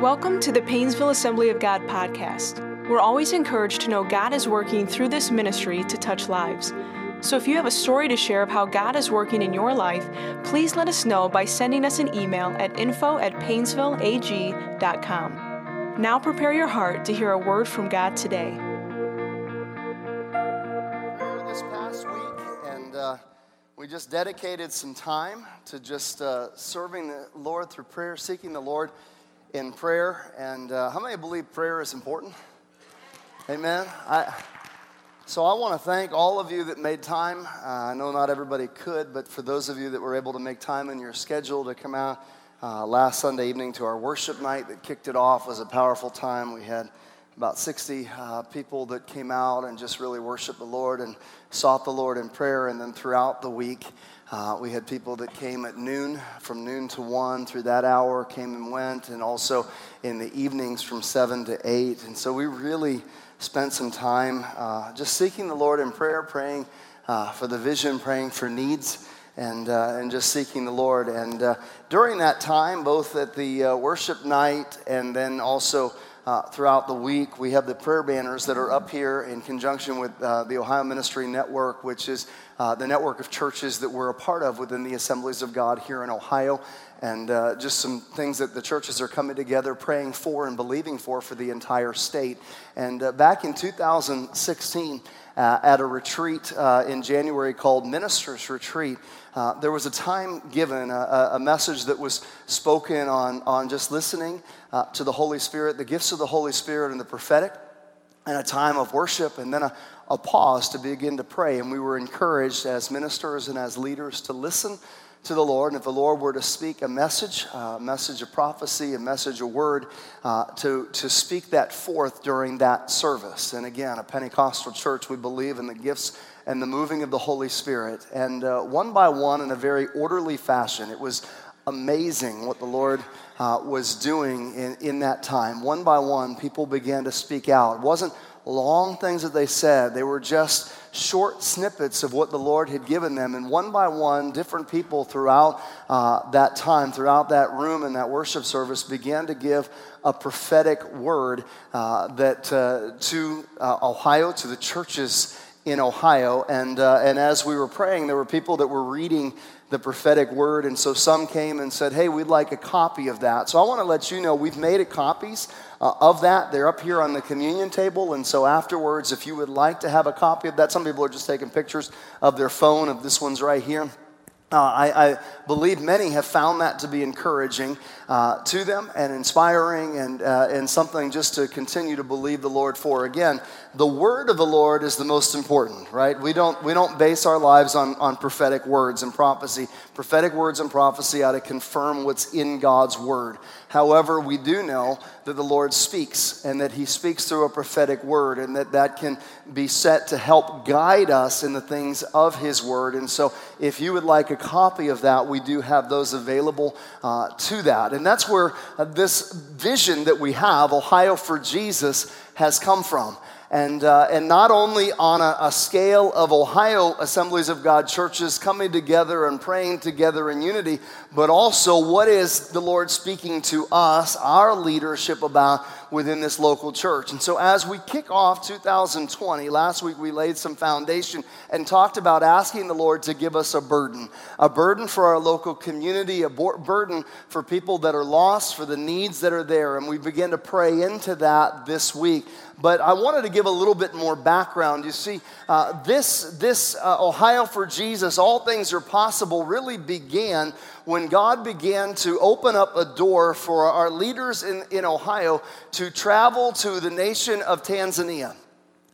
Welcome to the Painesville Assembly of God podcast. We're always encouraged to know God is working through this ministry to touch lives. So if you have a story to share of how God is working in your life, please let us know by sending us an email at info at painesvilleag.com. Now prepare your heart to hear a word from God today. this past week, and uh, we just dedicated some time to just uh, serving the Lord through prayer, seeking the Lord in prayer. And uh, how many believe prayer is important? Amen. I, so I want to thank all of you that made time. Uh, I know not everybody could, but for those of you that were able to make time in your schedule to come out uh, last Sunday evening to our worship night that kicked it off was a powerful time. We had about 60 uh, people that came out and just really worshiped the Lord and sought the Lord in prayer. And then throughout the week, uh, we had people that came at noon, from noon to 1 through that hour, came and went, and also in the evenings from 7 to 8. And so we really spent some time uh, just seeking the Lord in prayer, praying uh, for the vision, praying for needs. And, uh, and just seeking the Lord. And uh, during that time, both at the uh, worship night and then also uh, throughout the week. We have the prayer banners that are up here in conjunction with uh, the Ohio Ministry Network, which is uh, the network of churches that we're a part of within the Assemblies of God here in Ohio. And uh, just some things that the churches are coming together, praying for and believing for for the entire state. And uh, back in 2016, uh, at a retreat in January called Ministers Retreat, uh, there was a time given, a, a, message that was spoken on, on just listening uh, to the Holy Spirit, the gifts of the Holy Spirit and the prophetic, and a time of worship, and then a, a pause to begin to pray. And we were encouraged as ministers and as leaders to listen to the Lord. And if the Lord were to speak a message, a message of prophecy, a message, a word, uh, to, to speak that forth during that service. And again, a Pentecostal church, we believe in the gifts and the moving of the Holy Spirit. And uh, one by one, in a very orderly fashion, it was amazing what the Lord uh, was doing in, in that time. One by one, people began to speak out. It wasn't long things that they said, they were just short snippets of what the Lord had given them. And one by one, different people throughout uh, that time, throughout that room and that worship service, began to give a prophetic word uh, that uh, to uh, Ohio, to the churches in Ohio. And, uh, and as we were praying, there were people that were reading the prophetic word. And so some came and said, Hey, we'd like a copy of that. So I want to let you know we've made copies uh, of that. They're up here on the communion table. And so afterwards, if you would like to have a copy of that, some people are just taking pictures of their phone, of this one's right here. Uh, I, I, believe many have found that to be encouraging uh, to them and inspiring and, uh, and something just to continue to believe the Lord for. Again, the word of the Lord is the most important, right? We don't, we don't base our lives on, on prophetic words and prophecy. Prophetic words and prophecy ought to confirm what's in God's word. However, we do know that the Lord speaks and that He speaks through a prophetic word and that that can be set to help guide us in the things of His word. And so, if you would like a copy of that, we do have those available uh, to that. And that's where uh, this vision that we have, Ohio for Jesus, has come from. And, uh, and not only on a, a, scale of Ohio Assemblies of God churches coming together and praying together in unity, but also what is the Lord speaking to us, our leadership about within this local church. And so, as we kick off 2020, last week we laid some foundation and talked about asking the Lord to give us a burden a burden for our local community, a burden for people that are lost, for the needs that are there. And we begin to pray into that this week. But I wanted to give a little bit more background. You see, uh, this, this uh, Ohio for Jesus, All Things Are Possible, really began when God began to open up a door for our leaders in, in Ohio to travel to the nation of Tanzania.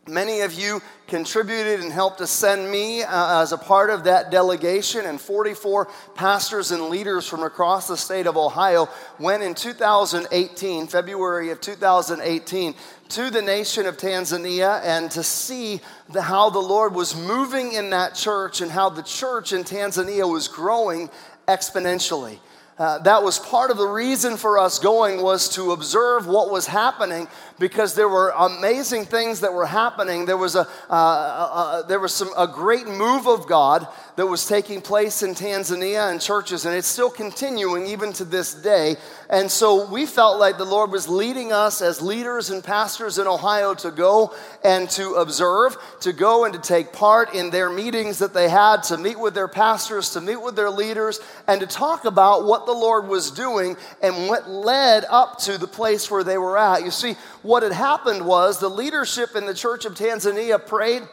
Many of you contributed and helped to send me uh, as a part of that delegation, and 44 pastors and leaders from across the state of Ohio went in 2018, February of 2018, to the nation of Tanzania and to see the, how the Lord was moving in that church and how the church in Tanzania was growing exponentially. Uh, that was part of the reason for us going was to observe what was happening because there were amazing things that were happening there was a, uh, uh, uh there was some, a great move of god that was taking place in Tanzania and churches, and it's still continuing even to this day. And so we felt like the Lord was leading us as leaders and pastors in Ohio to go and to observe, to go and to take part in their meetings that they had, to meet with their pastors, to meet with their leaders, and to talk about what the Lord was doing and what led up to the place where they were at. You see, what had happened was the leadership in the church of Tanzania prayed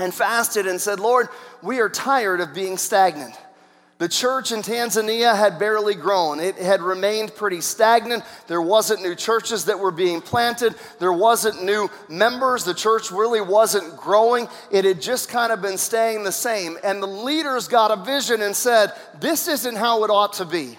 and fasted and said, Lord, we are tired of being stagnant. The church in Tanzania had barely grown. It had remained pretty stagnant. There wasn't new churches that were being planted. There wasn't new members. The church really wasn't growing. It had just kind of been staying the same. And the leaders got a vision and said, This isn't how it ought to be.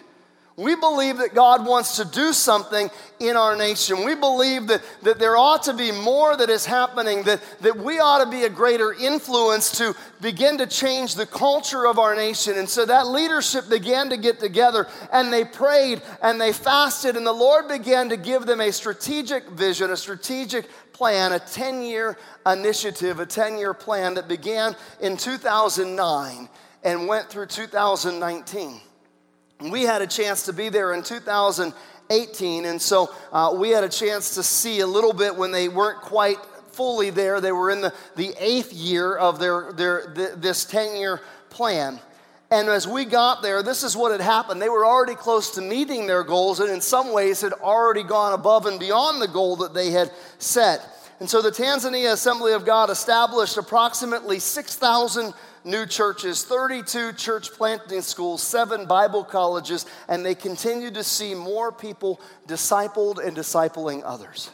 We believe that God wants to do something in our nation. We believe that, that there ought to be more that is happening, that, that we ought to be a greater influence to begin to change the culture of our nation. And so that leadership began to get together and they prayed and they fasted, and the Lord began to give them a strategic vision, a strategic plan, a 10 year initiative, a 10 year plan that began in 2009 and went through 2019. We had a chance to be there in 2018, and so uh, we had a chance to see a little bit when they weren't quite fully there. They were in the, the eighth year of their, their, this 10 year plan. And as we got there, this is what had happened. They were already close to meeting their goals, and in some ways had already gone above and beyond the goal that they had set. And so the Tanzania Assembly of God established approximately 6,000 new churches, 32 church planting schools, seven Bible colleges, and they continue to see more people discipled and discipling others.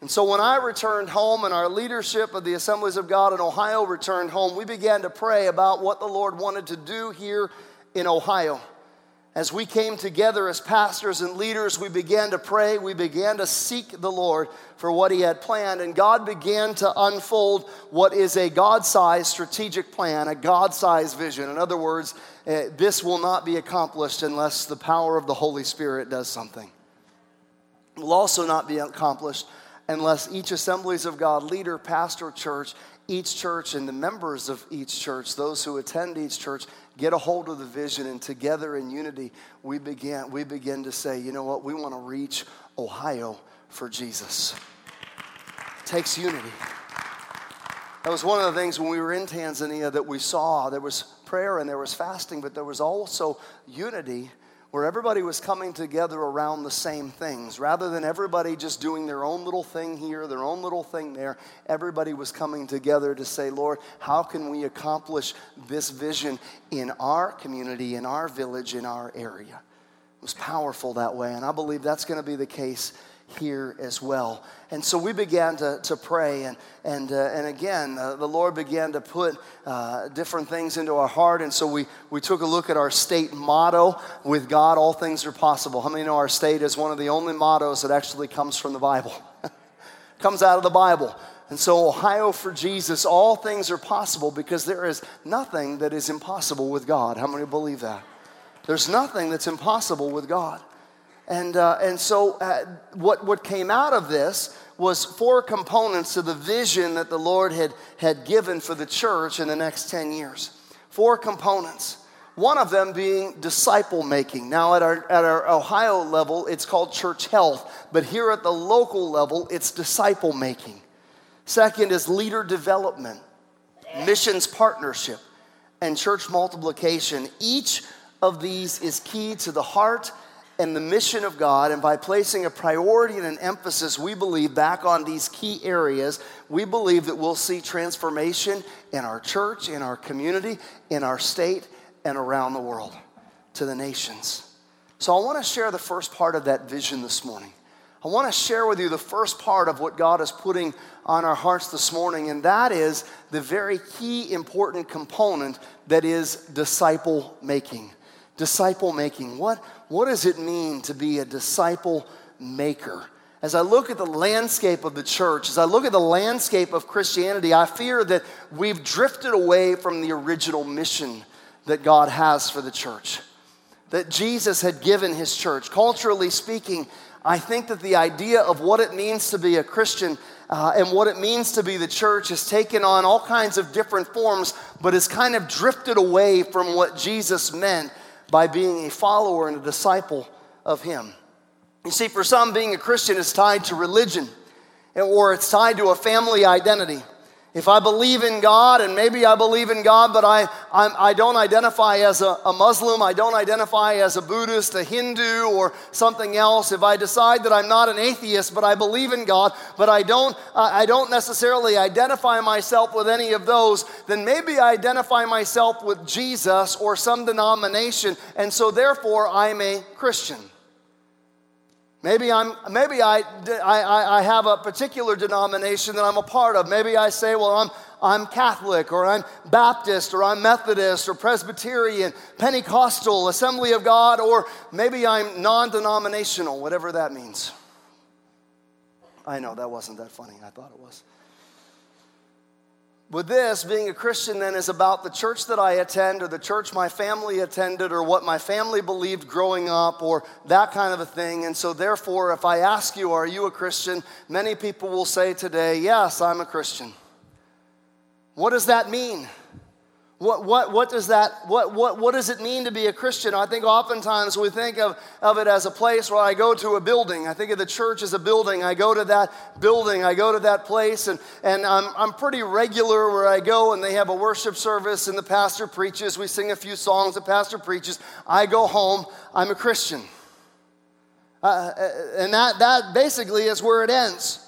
And so when I returned home and our leadership of the Assemblies of God in Ohio returned home, we began to pray about what the Lord wanted to do here in Ohio. As we came together as pastors and leaders, we began to pray. We began to seek the Lord for what He had planned. And God began to unfold what is a God sized strategic plan, a God sized vision. In other words, uh, this will not be accomplished unless the power of the Holy Spirit does something. It will also not be accomplished unless each Assemblies of God leader, pastor, church, each church, and the members of each church, those who attend each church, get a hold of the vision, and together in unity, we begin, we begin to say, you know what, we want to reach Ohio for Jesus. It takes unity. That was one of the things when we were in Tanzania that we saw. There was prayer and there was fasting, but there was also unity where everybody was coming together around the same things. Rather than everybody just doing their own little thing here, their own little thing there, everybody was coming together to say, Lord, how can we accomplish this vision in our community, in our village, in our area? It was powerful that way, and I believe that's going to be the case here as well. And so we began to, to pray, and, and, uh, and again, uh, the Lord began to put uh, different things into our heart. And so we, we took a look at our state motto with God, all things are possible. How many know our state is one of the only mottos that actually comes from the Bible? comes out of the Bible. And so, Ohio for Jesus, all things are possible because there is nothing that is impossible with God. How many believe that? There's nothing that's impossible with God. And, uh, and so, uh, what, what came out of this was four components to the vision that the Lord had, had given for the church in the next 10 years. Four components. One of them being disciple making. Now, at our, at our Ohio level, it's called church health, but here at the local level, it's disciple making. Second is leader development, missions partnership, and church multiplication. Each of these is key to the heart and the mission of God, and by placing a priority and an emphasis, we believe, back on these key areas, we believe that we'll see transformation in our church, in our community, in our state, and around the world to the nations. So I want to share the first part of that vision this morning. I want to share with you the first part of what God is putting on our hearts this morning, and that is the very key important component that is disciple making. Disciple making. What, what does it mean to be a disciple maker? As I look at the landscape of the church, as I look at the landscape of Christianity, I fear that we've drifted away from the original mission that God has for the church. that Jesus had given his church. Culturally speaking, I think that the idea of what it means to be a Christian uh, and what it means to be the church has taken on all kinds of different forms, but has kind of drifted away from what Jesus meant by being a follower and a disciple of him. You see, for some, being a Christian is tied to religion or it's tied to a family identity. If I believe in God, and maybe I believe in God, but I, I'm, I do not identify as a, a, Muslim, I don't identify as a Buddhist, a Hindu, or something else. If I decide that I'm not an atheist, but I believe in God, but I don't, uh, I don't necessarily identify myself with any of those, then maybe I identify myself with Jesus or some denomination, and so therefore I'm a Christian. Maybe, I'm, maybe I, I, I have a particular denomination that I'm a part of. Maybe I say, well, I'm, I'm Catholic, or I'm Baptist, or I'm Methodist, or Presbyterian, Pentecostal, Assembly of God, or maybe I'm non denominational, whatever that means. I know that wasn't that funny. I thought it was with this, being a Christian then is about the church that I attend or the church my family attended or what my family believed growing up or that kind of a thing. And so, therefore, if I ask you, Are you a Christian? many people will say today, Yes, I'm a Christian. What does that mean? What, what, what, does that, what, what, what does it mean to be a Christian? I think oftentimes we think of, of it as a place where I go to a building. I think of the church as a building. I go to that building, I go to that place, and, and I'm, I'm pretty regular where I go, and they have a worship service, and the pastor preaches. We sing a few songs, the pastor preaches. I go home, I'm a Christian. Uh, and that, that basically is where it ends.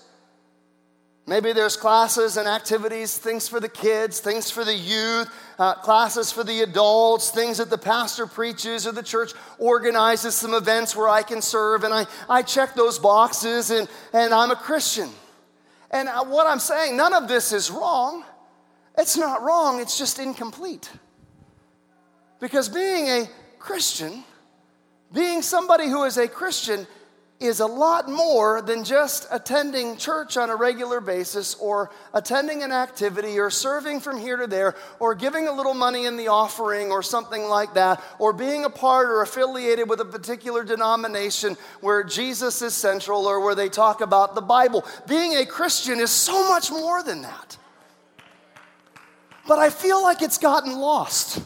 Maybe there's classes and activities, things for the kids, things for the youth, uh, classes for the adults, things that the pastor preaches or the church organizes some events where I can serve. And I, I check those boxes and, and I'm a Christian. And uh, what I'm saying, none of this is wrong. It's not wrong, it's just incomplete. Because being a Christian, being somebody who is a Christian, is a lot more than just attending church on a regular basis or attending an activity or serving from here to there or giving a little money in the offering or something like that or being a part or affiliated with a particular denomination where Jesus is central or where they talk about the Bible. Being a Christian is so much more than that. But I feel like it's gotten lost.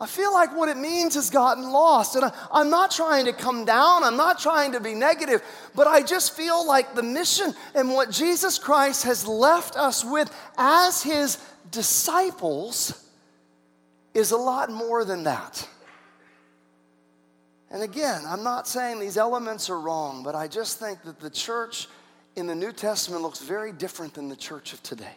I feel like what it means has gotten lost. And I, am not trying to come down, I'm not trying to be negative, but I just feel like the mission and what Jesus Christ has left us with as his disciples is a lot more than that. And again, I'm not saying these elements are wrong, but I just think that the church in the New Testament looks very different than the church of today.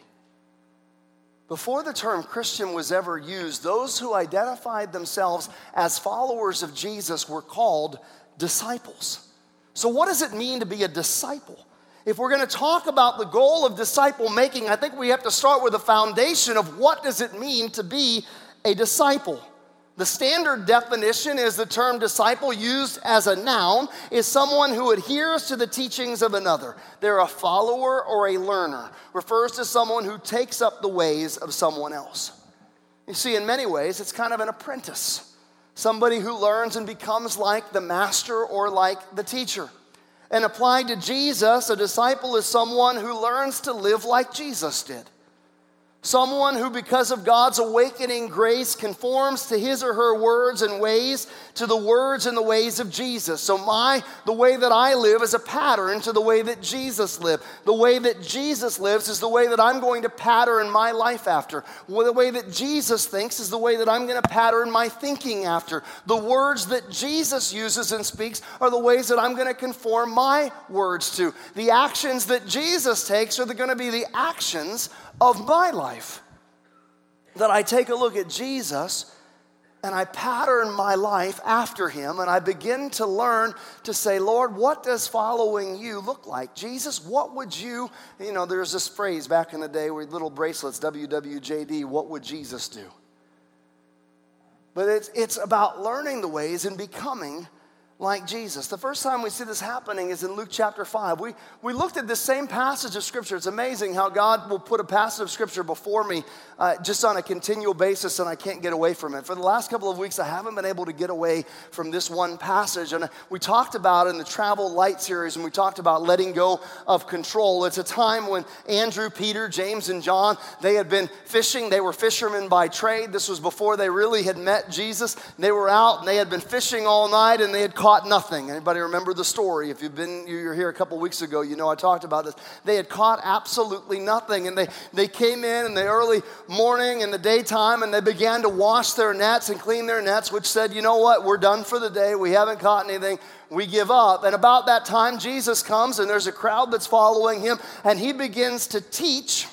Before the term Christian was ever used, those who identified themselves as followers of Jesus were called disciples. So, what does it mean to be a disciple? If we're going to talk about the goal of disciple making, I think we have to start with the foundation of what does it mean to be a disciple. The standard definition is the term disciple used as a noun is someone who adheres to the teachings of another. They're a follower or a learner. Refers to someone who takes up the ways of someone else. You see, in many ways, it's kind of an apprentice. Somebody who learns and becomes like the master or like the teacher. And applied to Jesus, a disciple is someone who learns to live like Jesus did. Someone who, because of God's awakening grace, conforms to his or her words and ways to the words and the ways of Jesus. So, my, the way that I live is a pattern to the way that Jesus lived. The way that Jesus lives is the way that I'm going to pattern my life after. The way that Jesus thinks is the way that I'm going to pattern my thinking after. The words that Jesus uses and speaks are the ways that I'm going to conform my words to. The actions that Jesus takes are going to be the actions of my life. That I take a look at Jesus and I pattern my life after him and I begin to learn to say, Lord, what does following you look like? Jesus, what would you, you know, there's this phrase back in the day with little bracelets, WWJD, what would Jesus do? But it's, it's about learning the ways and becoming like Jesus. The first time we see this happening is in Luke chapter 5. We, we looked at this same passage of Scripture. It's amazing how God will put a passage of Scripture before me uh, just on a continual basis, and I can't get away from it. For the last couple of weeks, I haven't been able to get away from this one passage. And we talked about in the Travel Light series, and we talked about letting go of control. It's a time when Andrew, Peter, James, and John, they had been fishing. They were fishermen by trade. This was before they really had met Jesus. They were out, and they had been fishing all night, and they had caught caught nothing. Anybody remember the story? If you've been, you were here a couple weeks ago, you know I talked about this. They had caught absolutely nothing. And they, they came in in the early morning in the daytime and they began to wash their nets and clean their nets, which said, you know what? We're done for the day. We haven't caught anything. We give up. And about that time, Jesus comes and there's a crowd that's following him and he begins to teach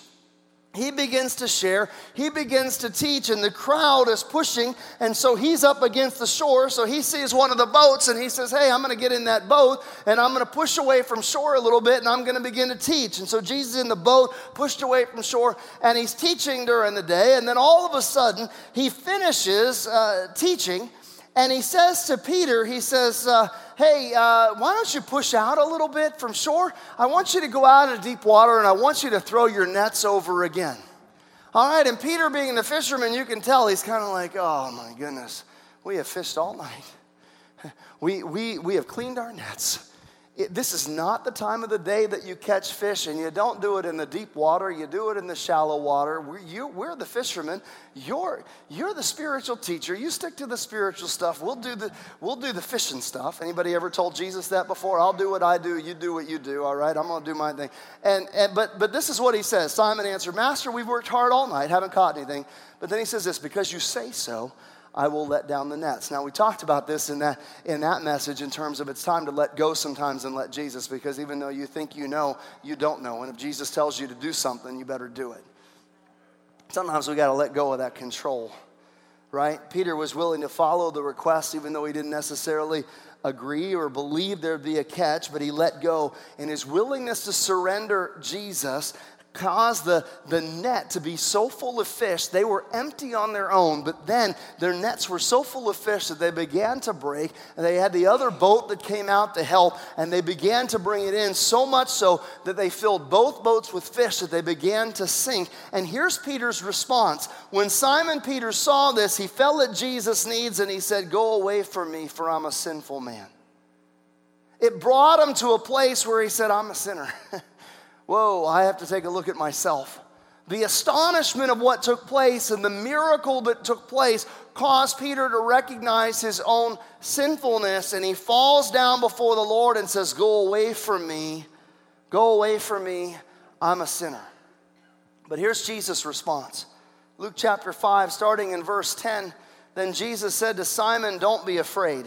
he begins to share, he begins to teach, and the crowd is pushing. And so he's up against the shore. So he sees one of the boats and he says, Hey, I'm going to get in that boat and I'm going to push away from shore a little bit and I'm going to begin to teach. And so Jesus in the boat, pushed away from shore, and he's teaching during the day. And then all of a sudden, he finishes uh, teaching and he says to Peter, he says, uh, Hey, uh, why don't you push out a little bit from shore? I want you to go out into deep water and I want you to throw your nets over again. All right, and Peter, being the fisherman, you can tell he's kind of like, Oh my goodness, we have fished all night. We, we, we have cleaned our nets. It, this is not the time of the day that you catch fish, and you don't do it in the deep water. You do it in the shallow water. We're, you, we're the fishermen. You're, you're the spiritual teacher. You stick to the spiritual stuff. We'll do the, we'll do the fishing stuff. Anybody ever told Jesus that before? I'll do what I do. You do what you do. All right, I'm going to do my thing. And, and but but this is what he says. Simon answered, Master, we've worked hard all night, haven't caught anything. But then he says this: Because you say so. I will let down the nets. Now, we talked about this in that, in that message in terms of it's time to let go sometimes and let Jesus, because even though you think you know, you don't know. And if Jesus tells you to do something, you better do it. Sometimes we got to let go of that control, right? Peter was willing to follow the request, even though he didn't necessarily agree or believe there'd be a catch, but he let go. And his willingness to surrender Jesus caused the, the net to be so full of fish, they were empty on their own, but then their nets were so full of fish that they began to break, and they had the other boat that came out to help, and they began to bring it in so much so that they filled both boats with fish that they began to sink. And here's Peter's response. When Simon Peter saw this, he fell at Jesus' knees and he said, Go away from me, for I'm a sinful man. It brought him to a place where he said, I'm a sinner. whoa, I have to take a look at myself. The astonishment of what took place and the miracle that took place caused Peter to recognize his own sinfulness, and he falls down before the Lord and says, Go away from me, go away from me, I'm a sinner. But here's Jesus' response Luke chapter 5, starting in verse 10. Then Jesus said to Simon, Don't be afraid.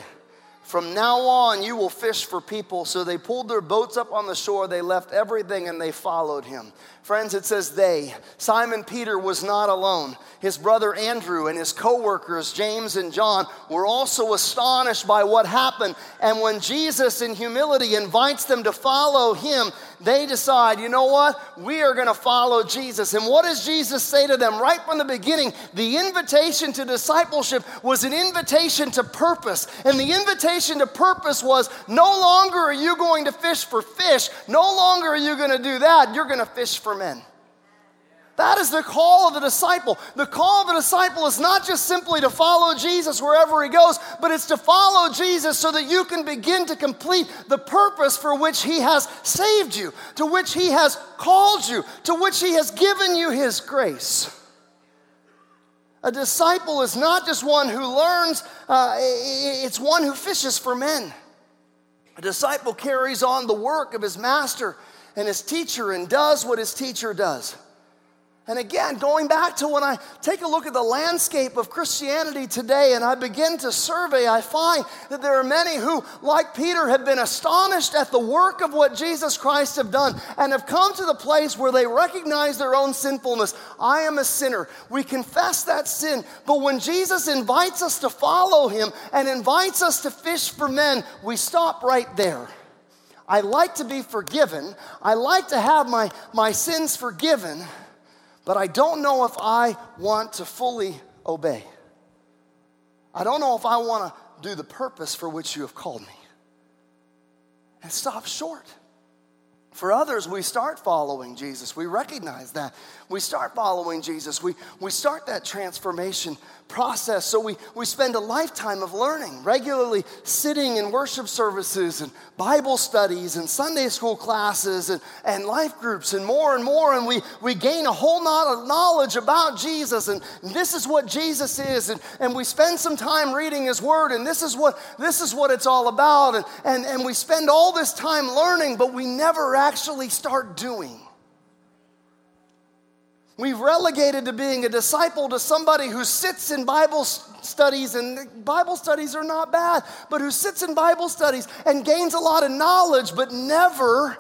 From now on, you will fish for people. So they pulled their boats up on the shore. They left everything and they followed him. Friends, it says they. Simon Peter was not alone. His brother Andrew and his co workers, James and John, were also astonished by what happened. And when Jesus, in humility, invites them to follow him, they decide, you know what? We are going to follow Jesus. And what does Jesus say to them right from the beginning? The invitation to discipleship was an invitation to purpose. And the invitation to purpose was no longer are you going to fish for fish, no longer are you going to do that. You're going to fish for men. That is the call of the disciple. The call of the disciple is not just simply to follow Jesus wherever he goes, but it's to follow Jesus so that you can begin to complete the purpose for which he has saved you, to which he has called you, to which he has given you his grace. A disciple is not just one who learns, uh, it's one who fishes for men. A disciple carries on the work of his master and his teacher and does what his teacher does. And again, going back to when I take a look at the landscape of Christianity today and I begin to survey, I find that there are many who, like Peter, have been astonished at the work of what Jesus Christ have done and have come to the place where they recognize their own sinfulness. I am a sinner. We confess that sin. But when Jesus invites us to follow him and invites us to fish for men, we stop right there. I like to be forgiven. I like to have my, my sins forgiven but I don't know if I want to fully obey. I don't know if I want to do the purpose for which you have called me. and stop short. For others, we start following Jesus. We recognize that. We start following Jesus. We, we start that transformation process. So we, we spend a lifetime of learning, regularly sitting in worship services and Bible studies and Sunday school classes and, and life groups and more and more. And we, we gain a whole lot of knowledge about Jesus. And this is what Jesus is. And, and we spend some time reading his word. And this is what, this is what it's all about. And, and, and we spend all this time learning, but we never actually start doing. We've relegated to being a disciple to somebody who sits in Bible studies, and Bible studies are not bad, but who sits in Bible studies and gains a lot of knowledge, but never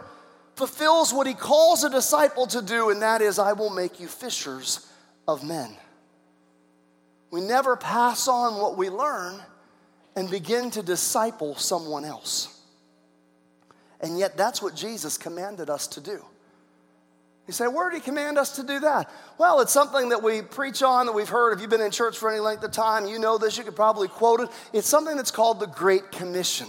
fulfills what he calls a disciple to do, and that is, I will make you fishers of men. We never pass on what we learn and begin to disciple someone else. And yet, that's what Jesus commanded us to do. You say, where did he command us to do that? Well, it's something that we preach on, that we've heard. If you've been in church for any length of time, you know this, you could probably quote it. It's something that's called the Great Commission.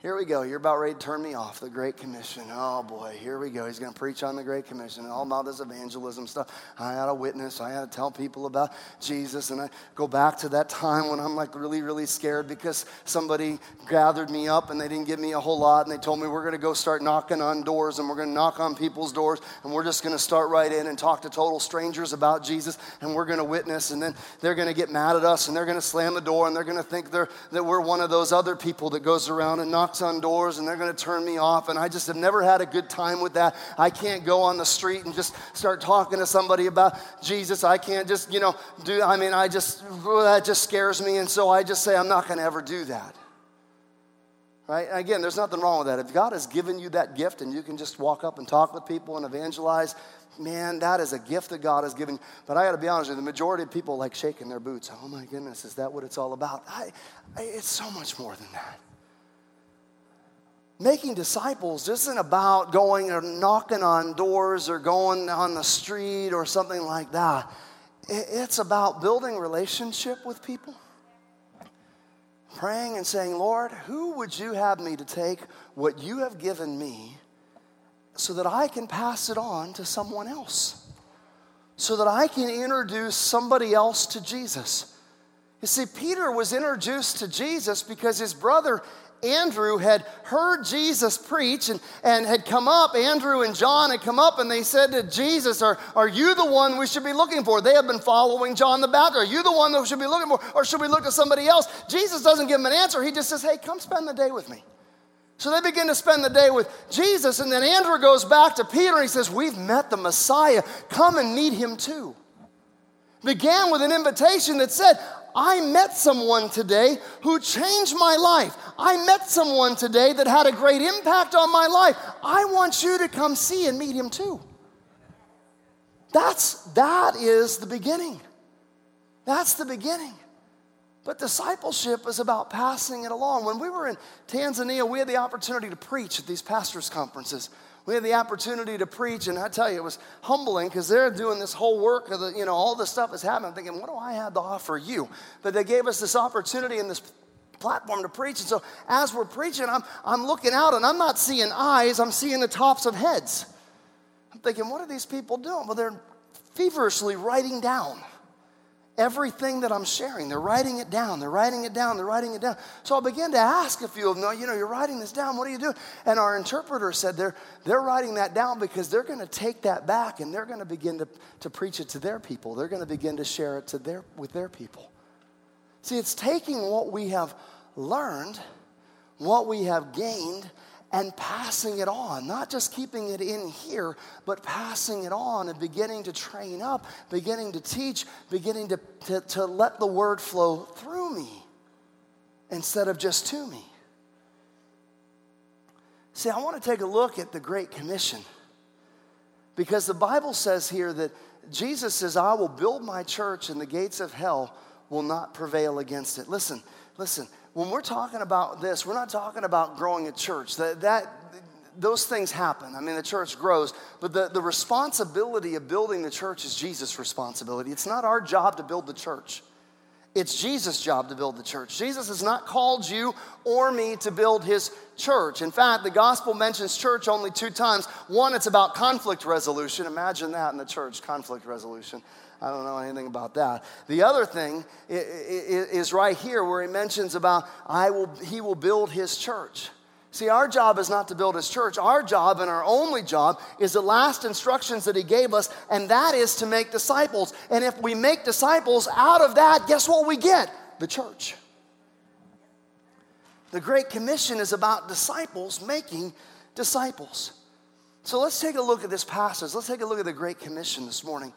Here we go. You're about ready to turn me off. The Great Commission. Oh boy, here we go. He's going to preach on the Great Commission and all about this evangelism stuff. I had a witness. I had to tell people about Jesus. And I go back to that time when I'm like really, really scared because somebody gathered me up and they didn't give me a whole lot. And they told me we're going to go start knocking on doors and we're going to knock on people's doors and we're just going to start right in and talk to total strangers about Jesus and we're going to witness. And then they're going to get mad at us and they're going to slam the door and they're going to think that we're one of those other people that goes around and knocks knocks on doors and they're going to turn me off. And I just have never had a good time with that. I can't go on the street and just start talking to somebody about Jesus. I can't just, you know, do, I mean, I just, oh, that just scares me. And so I just say, I'm not going to ever do that. Right? Again, there's nothing wrong with that. If God has given you that gift and you can just walk up and talk with people and evangelize, man, that is a gift that God has given. But I got to be honest with you, the majority of people like shaking their boots. Oh my goodness, is that what it's all about? I, I, it's so much more than that making disciples isn't about going or knocking on doors or going on the street or something like that. It's about building relationship with people. Praying and saying, Lord, who would you have me to take what you have given me so that I can pass it on to someone else? So that I can introduce somebody else to Jesus. You see, Peter was introduced to Jesus because his brother Andrew had heard Jesus preach and, and had come up, Andrew and John had come up and they said to Jesus, are, are you the one we should be looking for? They have been following John the Baptist. Are you the one that we should be looking for? Or should we look to somebody else? Jesus doesn't give them an answer. He just says, hey, come spend the day with me. So they begin to spend the day with Jesus, and then Andrew goes back to Peter and he says, We've met the Messiah. Come and meet him too. Began with an invitation that said, I met someone today who changed my life. I met someone today that had a great impact on my life. I want you to come see and meet him too. That's that is the beginning. That's the beginning. But discipleship is about passing it along. When we were in Tanzania, we had the opportunity to preach at these pastors' conferences we had the opportunity to preach, and I tell you, it was humbling because they're doing this whole work of the, you know, all this stuff is happening. I'm thinking, what do I have to offer you? But they gave us this opportunity and this platform to preach. And so as we're preaching, I'm, I'm looking out and I'm not seeing eyes, I'm seeing the tops of heads. I'm thinking, what are these people doing? Well, they're feverishly writing down everything that I'm sharing. They're writing it down. They're writing it down. They're writing it down. So I began to ask a few of them, you know, you're writing this down. What are you doing? And our interpreter said they're, they're writing that down because they're going to take that back and they're going to begin to, to preach it to their people. They're going to begin to share it to their, with their people. See, it's taking what we have learned, what we have gained, and passing it on, not just keeping it in here, but passing it on and beginning to train up, beginning to teach, beginning to, to, to let the word flow through me instead of just to me. See, I want to take a look at the Great Commission because the Bible says here that Jesus says, I will build my church and the gates of hell will not prevail against it. Listen, listen, when we're talking about this, we're not talking about growing a church. That, that those things happen. I mean, the church grows, but the, the responsibility of building the church is Jesus' responsibility. It's not our job to build the church. It's Jesus' job to build the church. Jesus has not called you or me to build his church. In fact, the gospel mentions church only two times. One, it's about conflict resolution. Imagine that in the church, conflict resolution. I don't know anything about that. The other thing is right here where he mentions about I will, he will build his church. See, our job is not to build his church. Our job and our only job is the last instructions that he gave us, and that is to make disciples. And if we make disciples out of that, guess what we get? The church. The Great Commission is about disciples making disciples. So let's take a look at this passage. Let's take a look at the Great Commission this morning.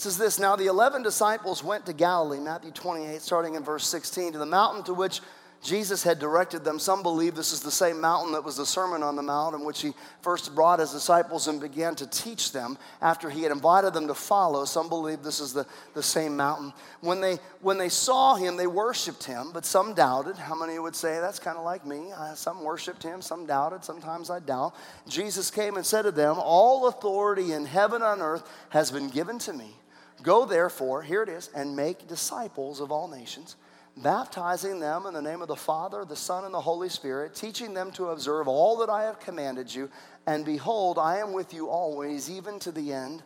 Says this Now the 11 disciples went to Galilee, Matthew 28, starting in verse 16, to the mountain to which Jesus had directed them. Some believe this is the same mountain that was the Sermon on the Mount in which he first brought his disciples and began to teach them after he had invited them to follow. Some believe this is the, the same mountain. When they, when they saw him, they worshiped him, but some doubted. How many would say that's kind of like me? some worshiped him, some doubted. Sometimes I doubt. Jesus came and said to them, All authority in heaven and earth has been given to me. Go therefore, here it is, and make disciples of all nations baptizing them in the name of the Father, the Son, and the Holy Spirit, teaching them to observe all that I have commanded you. And behold, I am with you always, even to the end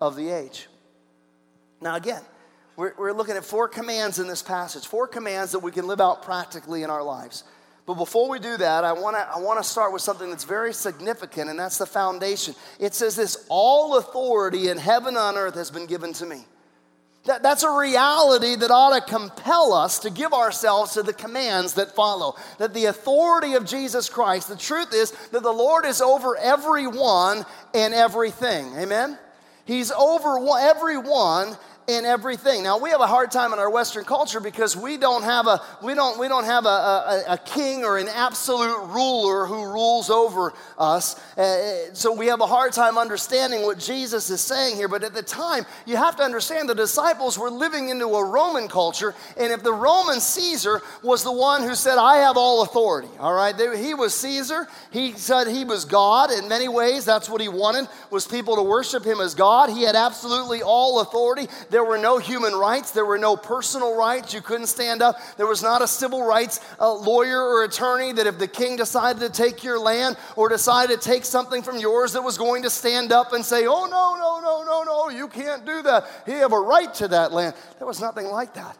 of the age. Now, again, we're, we're looking at four commands in this passage, four commands that we can live out practically in our lives. But before we do that, I want to I wanna start with something that's very significant, and that's the foundation. It says this All authority in heaven and on earth has been given to me. That, that's a reality that ought to compel us to give ourselves to the commands that follow. That the authority of Jesus Christ, the truth is that the Lord is over everyone and everything. Amen? He's over everyone in everything. Now we have a hard time in our Western culture because we don't have a we don't we don't have a, a, a king or an absolute ruler who rules over us. Uh, so we have a hard time understanding what Jesus is saying here. But at the time, you have to understand the disciples were living into a Roman culture, and if the Roman Caesar was the one who said, "I have all authority," all right, he was Caesar. He said he was God in many ways. That's what he wanted was people to worship him as God. He had absolutely all authority. There were no human rights. There were no personal rights. You couldn't stand up. There was not a civil rights uh, lawyer or attorney that if the king decided to take your land or decided to take something from yours that was going to stand up and say, oh, no, no, no, no, no, you can't do that. You have a right to that land. There was nothing like that.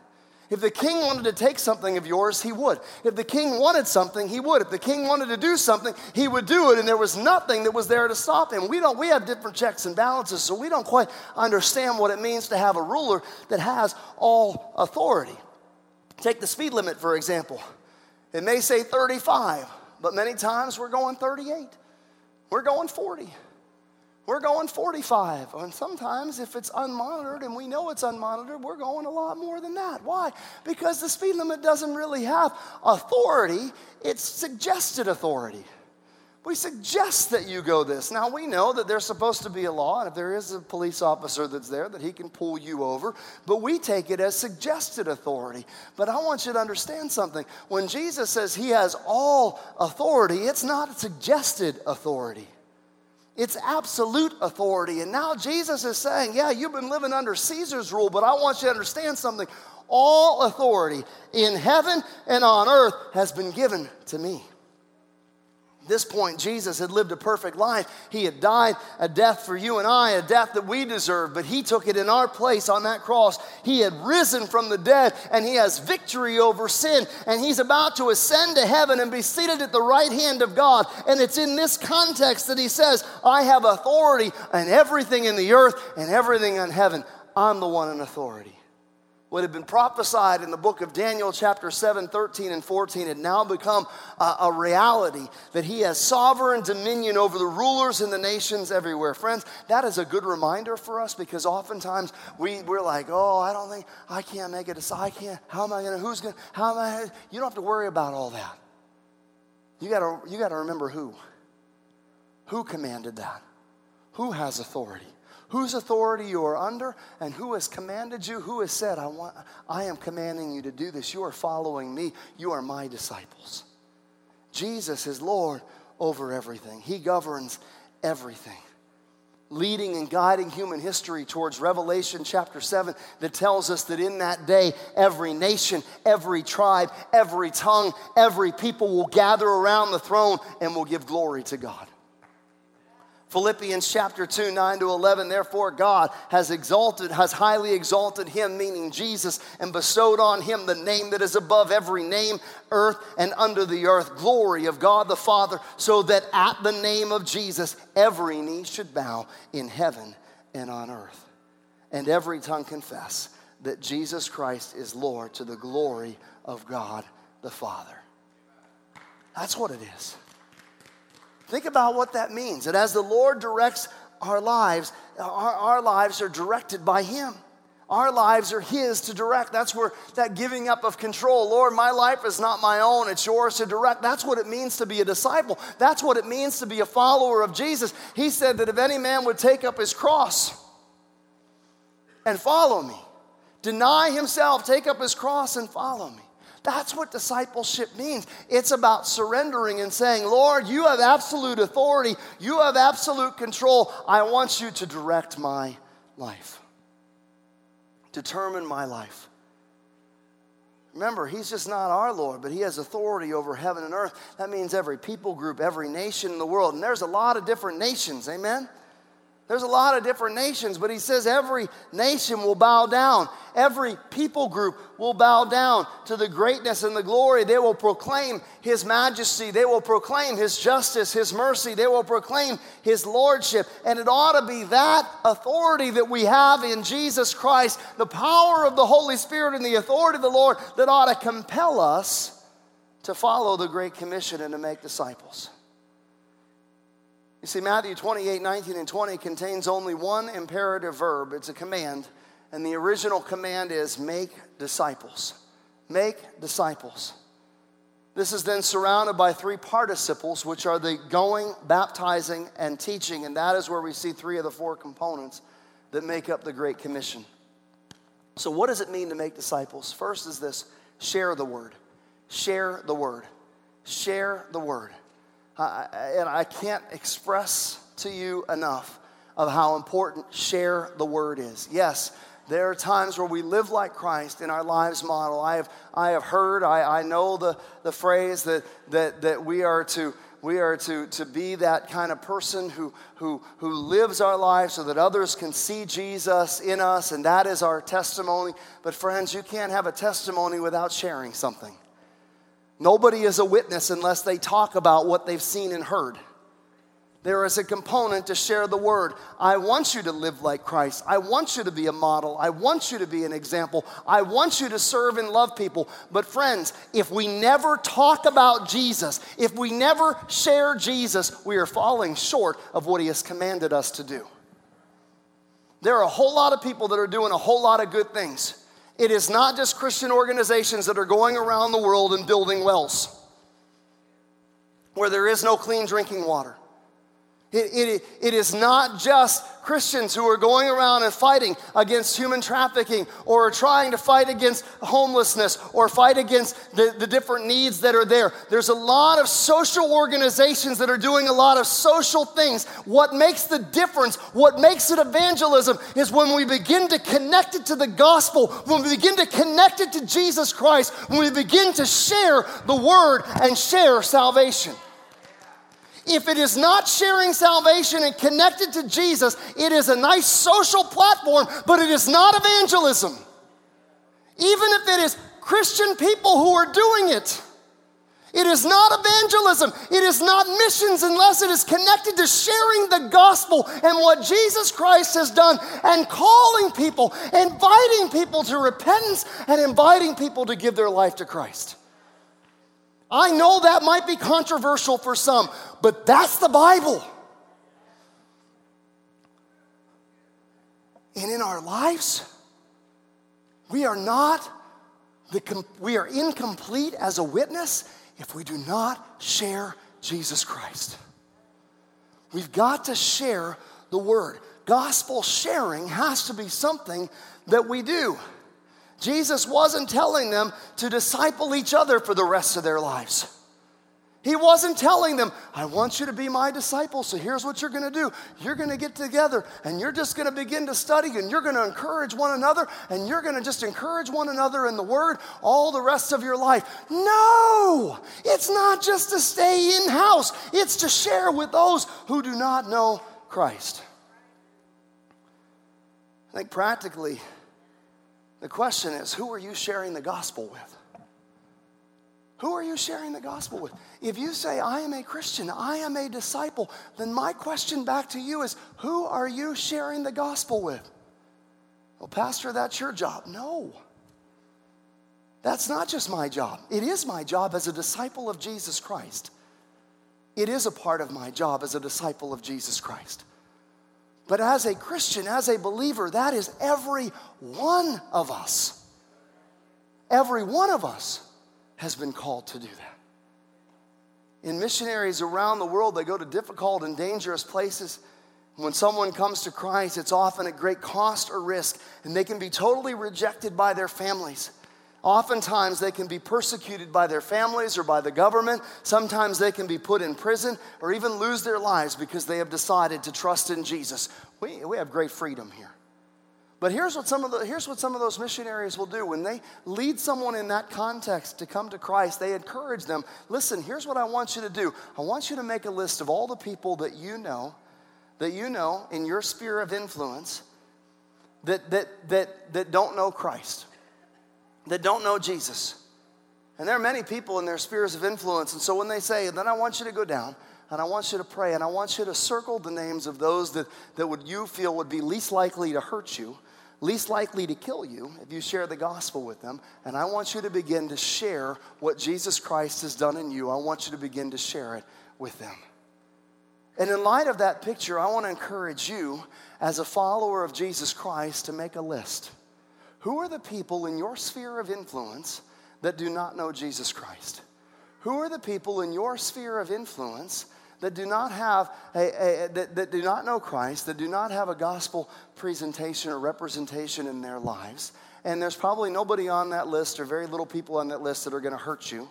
If the king wanted to take something of yours, he would. If the king wanted something, he would. If the king wanted to do something, he would do it, and there was nothing that was there to stop him. We don't we have different checks and balances, so we don't quite understand what it means to have a ruler that has all authority. Take the speed limit, for example. It may say 35, but many times we're going 38. We're going 40 we're going 45. And sometimes, if it's unmonitored and we know it's unmonitored, we're going a lot more than that. Why? Because the speed limit doesn't really have authority, it's suggested authority. We suggest that you go this. Now, we know that there's supposed to be a law, and if there is a police officer that's there, that he can pull you over, but we take it as suggested authority. But I want you to understand something. When Jesus says he has all authority, it's not suggested authority. It's absolute authority. And now Jesus is saying, Yeah, you've been living under Caesar's rule, but I want you to understand something. All authority in heaven and on earth has been given to me this point, Jesus had lived a perfect life. He had died a death for you and I, a death that we deserve, but He took it in our place on that cross. He had risen from the dead and He has victory over sin, and He's about to ascend to heaven and be seated at the right hand of God. And it's in this context that He says, I have authority and everything in the earth and everything in heaven. I'm the one in authority what had been prophesied in the book of Daniel, chapter 7, 13, and 14, had now become a, a, reality that he has sovereign dominion over the rulers in the nations everywhere. Friends, that is a good reminder for us because oftentimes we, we're like, oh, I don't think, I can't make it. I can't, how am I going to, who's going to, how am I, you don't have to worry about all that. You got to you got to remember who. Who commanded that? Who has authority? Whose authority you are under and who has commanded you, who has said, I, want, I am commanding you to do this. You are following me. You are my disciples. Jesus is Lord over everything, He governs everything. leading and guiding human history towards Revelation chapter 7 that tells us that in that day, every nation, every tribe, every tongue, every people will gather around the throne and will give glory to God. Philippians chapter 2, 9 to 11. Therefore, God has exalted, has highly exalted him, meaning Jesus, and bestowed on him the name that is above every name, earth and under the earth, glory of God the Father, so that at the name of Jesus, every knee should bow in heaven and on earth, and every tongue confess that Jesus Christ is Lord to the glory of God the Father. That's what it is. Think about what that means. And as the Lord directs our lives, our, our lives are directed by Him. Our lives are His to direct. That's where that giving up of control. Lord, my life is not my own, it's yours to direct. That's what it means to be a disciple. That's what it means to be a follower of Jesus. He said that if any man would take up his cross and follow me, deny himself, take up his cross and follow me. That's what discipleship means. It's about surrendering and saying, Lord, you have absolute authority, you have absolute control. I want you to direct my life, determine my life. Remember, He's just not our Lord, but He has authority over heaven and earth. That means every people group, every nation in the world. And there's a lot of different nations, amen? There's a lot of different nations, but he says every nation will bow down. Every people group will bow down to the greatness and the glory. They will proclaim his majesty. They will proclaim his justice, his mercy. They will proclaim his lordship. And it ought to be that authority that we have in Jesus Christ, the power of the Holy Spirit and the authority of the Lord that ought to compel us to follow the Great Commission and to make disciples. You see, Matthew 28 19 and 20 contains only one imperative verb. It's a command. And the original command is make disciples. Make disciples. This is then surrounded by three participles, which are the going, baptizing, and teaching. And that is where we see three of the four components that make up the Great Commission. So, what does it mean to make disciples? First is this share the word. Share the word. Share the word and I can't express to you enough of how important share the word is. Yes, there are times where we live like Christ in our lives model. I have, I have heard, I, I know the, the phrase that, that, that we are to we are to, to be that kind of person who, who, who lives our life so that others can see Jesus in us, and that is our testimony. But, friends, you can't have a testimony without sharing something. Nobody is a witness unless they talk about what they've seen and heard. There is a component to share the word. I want you to live like Christ. I want you to be a model. I want you to be an example. I want you to serve and love people. But, friends, if we never talk about Jesus, if we never share Jesus, we are falling short of what He has commanded us to do. There are a whole lot of people that are doing a whole lot of good things. It is not just Christian organizations that are going around the world and building wells where there is no clean drinking water. It, it, it is not just Christians who are going around and fighting against human trafficking or trying to fight against homelessness or fight against the, the different needs that are there. There's a lot of social organizations that are doing a lot of social things. What makes the difference, what makes it evangelism, is when we begin to connect it to the gospel, when we begin to connect it to Jesus Christ, when we begin to share the word and share salvation. If it is not sharing salvation and connected to Jesus, it is a nice social platform, but it is not evangelism. Even if it is Christian people who are doing it. It is not evangelism. It is not missions unless it is connected to sharing the gospel and what Jesus Christ has done and calling people, inviting people to repentance, and inviting people to give their life to Christ. I know that might be controversial for some, but that's the Bible. And in our lives, we are not the, we are incomplete as a witness if we do not share Jesus Christ. We've got to share the word. Gospel sharing has to be something that we do. Jesus wasn't telling them to disciple each other for the rest of their lives. He wasn't telling them, I want you to be my disciple, so here's what you're gonna do. You're gonna get together and you're just gonna begin to study and you're gonna encourage one another and you're gonna just encourage one another in the Word all the rest of your life. No, it's not just to stay in house, it's to share with those who do not know Christ. I think practically, the question is who are you sharing the gospel with? Who are you sharing the gospel with? If you say, I am a Christian, I am a disciple, then my question back to you is, who are you sharing the gospel with? Well, Pastor, that's your job. No. That's not just my job. It is my job as a disciple of Jesus Christ. It is a part of my job as a disciple of Jesus Christ. But as a Christian, as a believer, that is every one of us. Every one of us has been called to do that. In missionaries around the world, they go to difficult and dangerous places. When someone comes to Christ, it's often at great cost or risk, and they can be totally rejected by their families. Oftentimes, they can be persecuted by their families or by the government. Sometimes, they can be put in prison or even lose their lives because they have decided to trust in Jesus. We, we have great freedom here. But here's what, some of the, here's what some of those missionaries will do. When they lead someone in that context to come to Christ, they encourage them listen, here's what I want you to do. I want you to make a list of all the people that you know, that you know in your sphere of influence, that, that, that, that don't know Christ, that don't know Jesus. And there are many people in their spheres of influence. And so when they say, then I want you to go down, and I want you to pray, and I want you to circle the names of those that, that would you feel would be least likely to hurt you least likely to kill you if you share the gospel with them. And I want you to begin to share what Jesus Christ has done in you. I want you to begin to share it with them. And in light of that picture, I want to encourage you as a follower of Jesus Christ to make a list. Who are the people in your sphere of influence that do not know Jesus Christ? Who are the people in your sphere of influence that do not have a, a, that, that do not know Christ, that do not have a gospel presentation or representation in their lives. And there's probably nobody on that list or very little people on that list that are going to hurt you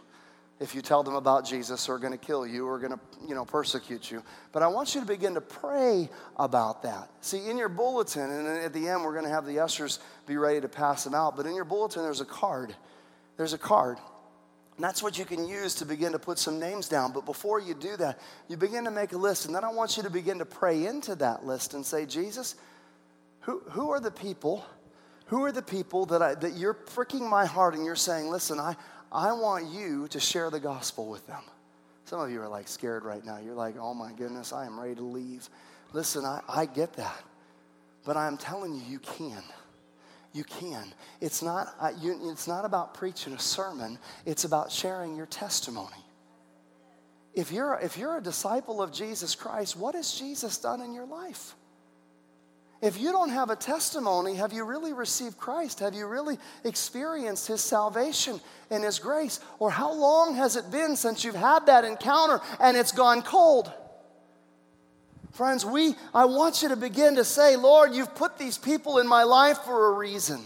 if you tell them about Jesus are going to kill you or going to, you know, persecute you. But I want you to begin to pray about that. See, in your bulletin, and at the end, we're going to have the ushers be ready to pass them out. But in your bulletin, there's a card. There's a card. And that's what you can use to begin to put some names down. But before you do that, you begin to make a list. And then I want you to begin to pray into that list and say, Jesus, who, who are the people? Who are the people that, I, that you're pricking my heart and you're saying, listen, I, I want you to share the gospel with them? Some of you are like scared right now. You're like, oh my goodness, I am ready to leave. Listen, I, I get that. But I'm telling you, you can you can. It's not, you, it's not about preaching a sermon, it's about sharing your testimony. If you're, if you're a disciple of Jesus Christ, what has Jesus done in your life? If you don't have a testimony, have you really received Christ? Have you really experienced His salvation and His grace? Or how long has it been since you've had that encounter and it's gone cold? Friends, we, I want you to begin to say, Lord, you've put these people in my life for a reason.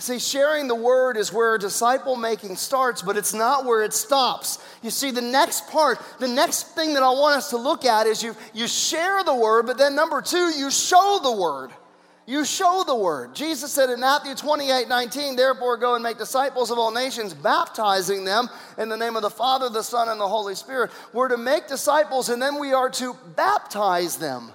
See, sharing the word is where disciple making starts, but it's not where it stops. You see, the next part, the next thing that I want us to look at is you, you share the word, but then number two, you show the word. You show the word. Jesus said in Matthew 28 19, therefore go and make disciples of all nations, baptizing them in the name of the Father, the Son, and the Holy Spirit. We're to make disciples and then we are to baptize them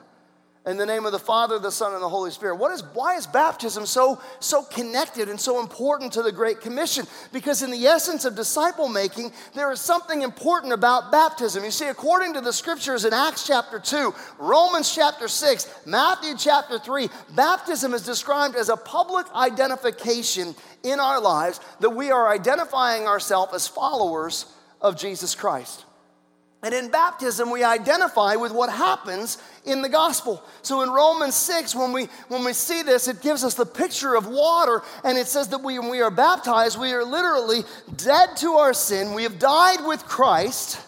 in the name of the Father, the Son, and the Holy Spirit. What is, why is baptism so, so connected and so important to the Great Commission? Because in the essence of disciple making, there is something important about baptism. You see, according to the scriptures in Acts chapter 2, Romans chapter 6, Matthew chapter 3, baptism is described as a public identification in our lives that we are identifying ourselves as followers of Jesus Christ. And in baptism, we identify with what happens in the gospel. So in Romans 6, when we, when we see this, it gives us the picture of water, and it says that we, when we are baptized, we are literally dead to our sin. We have died with Christ.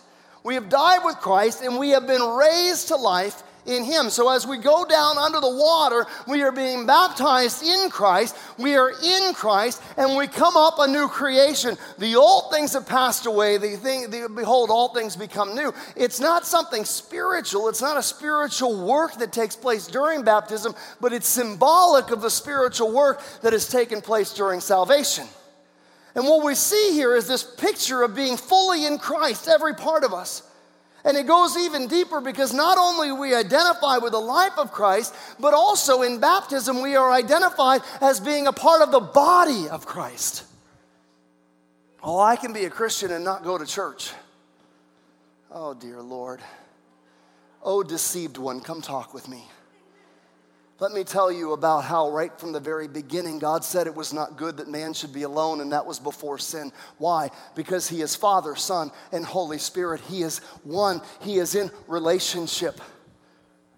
We have died with Christ, and we have been raised to life in Him. So as we go down under the water, we are being baptized in Christ. We are in Christ, and we come up a new creation. The old things have passed away. The thing, the, behold, all things become new. It's not something spiritual. It's not a spiritual work that takes place during baptism, but it's symbolic of the spiritual work that has taken place during salvation. And what we see here is this picture of being fully in Christ, every part of us. And it goes even deeper because not only we identify with the life of Christ, but also in baptism we are identified as being a part of the body of Christ. Oh, I can be a Christian and not go to church. Oh, dear Lord. Oh, deceived one, come talk with me. Let me tell you about how, right from the very beginning, God said it was not good that man should be alone, and that was before sin. Why? Because He is Father, Son, and Holy Spirit. He is one, He is in relationship.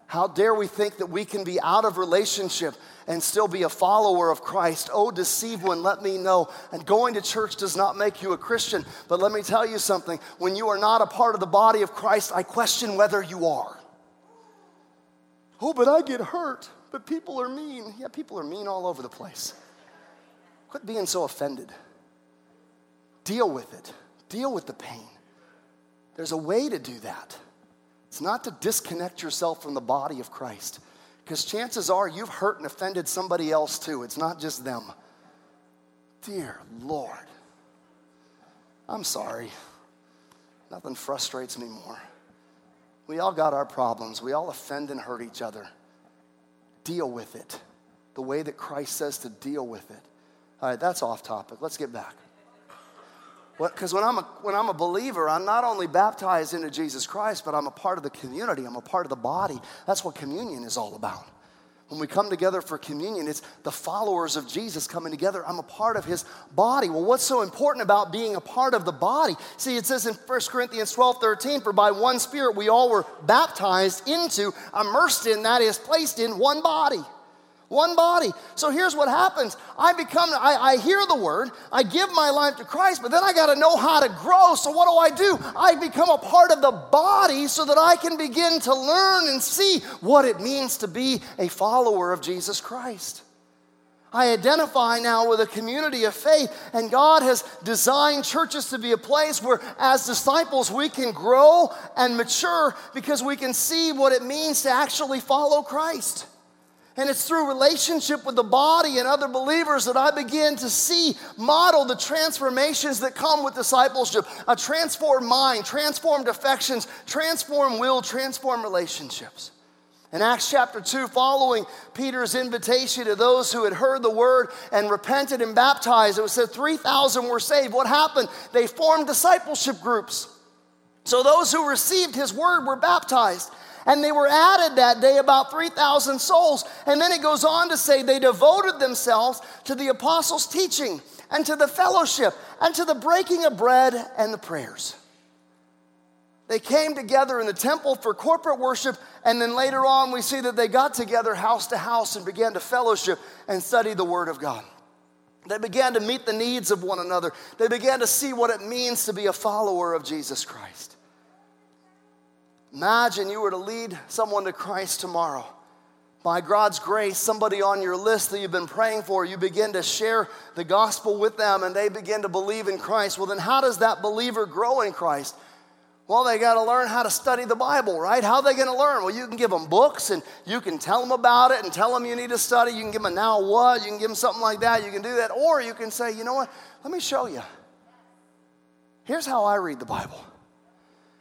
How dare we think that we can be out of relationship and still be a follower of Christ? Oh, deceive one, let me know. And going to church does not make you a Christian. But let me tell you something when you are not a part of the body of Christ, I question whether you are. Oh, but I get hurt but people are mean. Yeah, people are mean all over the place. Quit being so offended. Deal with it, deal with the pain. There's a way to do that. It's not to disconnect yourself from the body of Christ, because chances are you've hurt and offended somebody else too. It's not just them. Dear Lord, I'm sorry. Nothing frustrates me more. We all got our problems. We all offend and hurt each other deal with it the way that Christ says to deal with it. All right, that's off topic. Let's get back. Because when, I'm a, when I'm a believer, I'm not only baptized into Jesus Christ, but I'm a part of the community, I'm a part of the body. That's what communion is all about. When we come together for communion, it's the followers of Jesus coming together. I'm a part of his body. Well, what's so important about being a part of the body? See, it says in 1 Corinthians 12 13, for by one Spirit we all were baptized into, immersed in, that is, placed in one body. One body. So here's what happens. I become, I, I hear the word, I give my life to Christ, but then I got to know how to grow. So what do I do? I become a part of the body so that I can begin to learn and see what it means to be a follower of Jesus Christ. I identify now with a community of faith, and God has designed churches to be a place where, as disciples, we can grow and mature because we can see what it means to actually follow Christ. And it's through relationship with the body and other believers that I begin to see model the transformations that come with discipleship a transformed mind, transformed affections, transformed will, transformed relationships. In Acts chapter 2, following Peter's invitation to those who had heard the word and repented and baptized, it was said 3,000 were saved. What happened? They formed discipleship groups. So those who received his word were baptized. And they were added that day about 3,000 souls. And then it goes on to say they devoted themselves to the apostles' teaching and to the fellowship and to the breaking of bread and the prayers. They came together in the temple for corporate worship, and then later on, we see that they got together house to house and began to fellowship and study the Word of God. They began to meet the needs of one another. They began to see what it means to be a follower of Jesus Christ. Imagine you were to lead someone to Christ tomorrow. By God's grace, somebody on your list that you've been praying for, you begin to share the gospel with them and they begin to believe in Christ. Well, then, how does that believer grow in Christ? Well, they got to learn how to study the Bible, right? How are they going to learn? Well, you can give them books and you can tell them about it and tell them you need to study. You can give them a now what, you can give them something like that. You can do that. Or you can say, you know what? Let me show you. Here's how I read the Bible.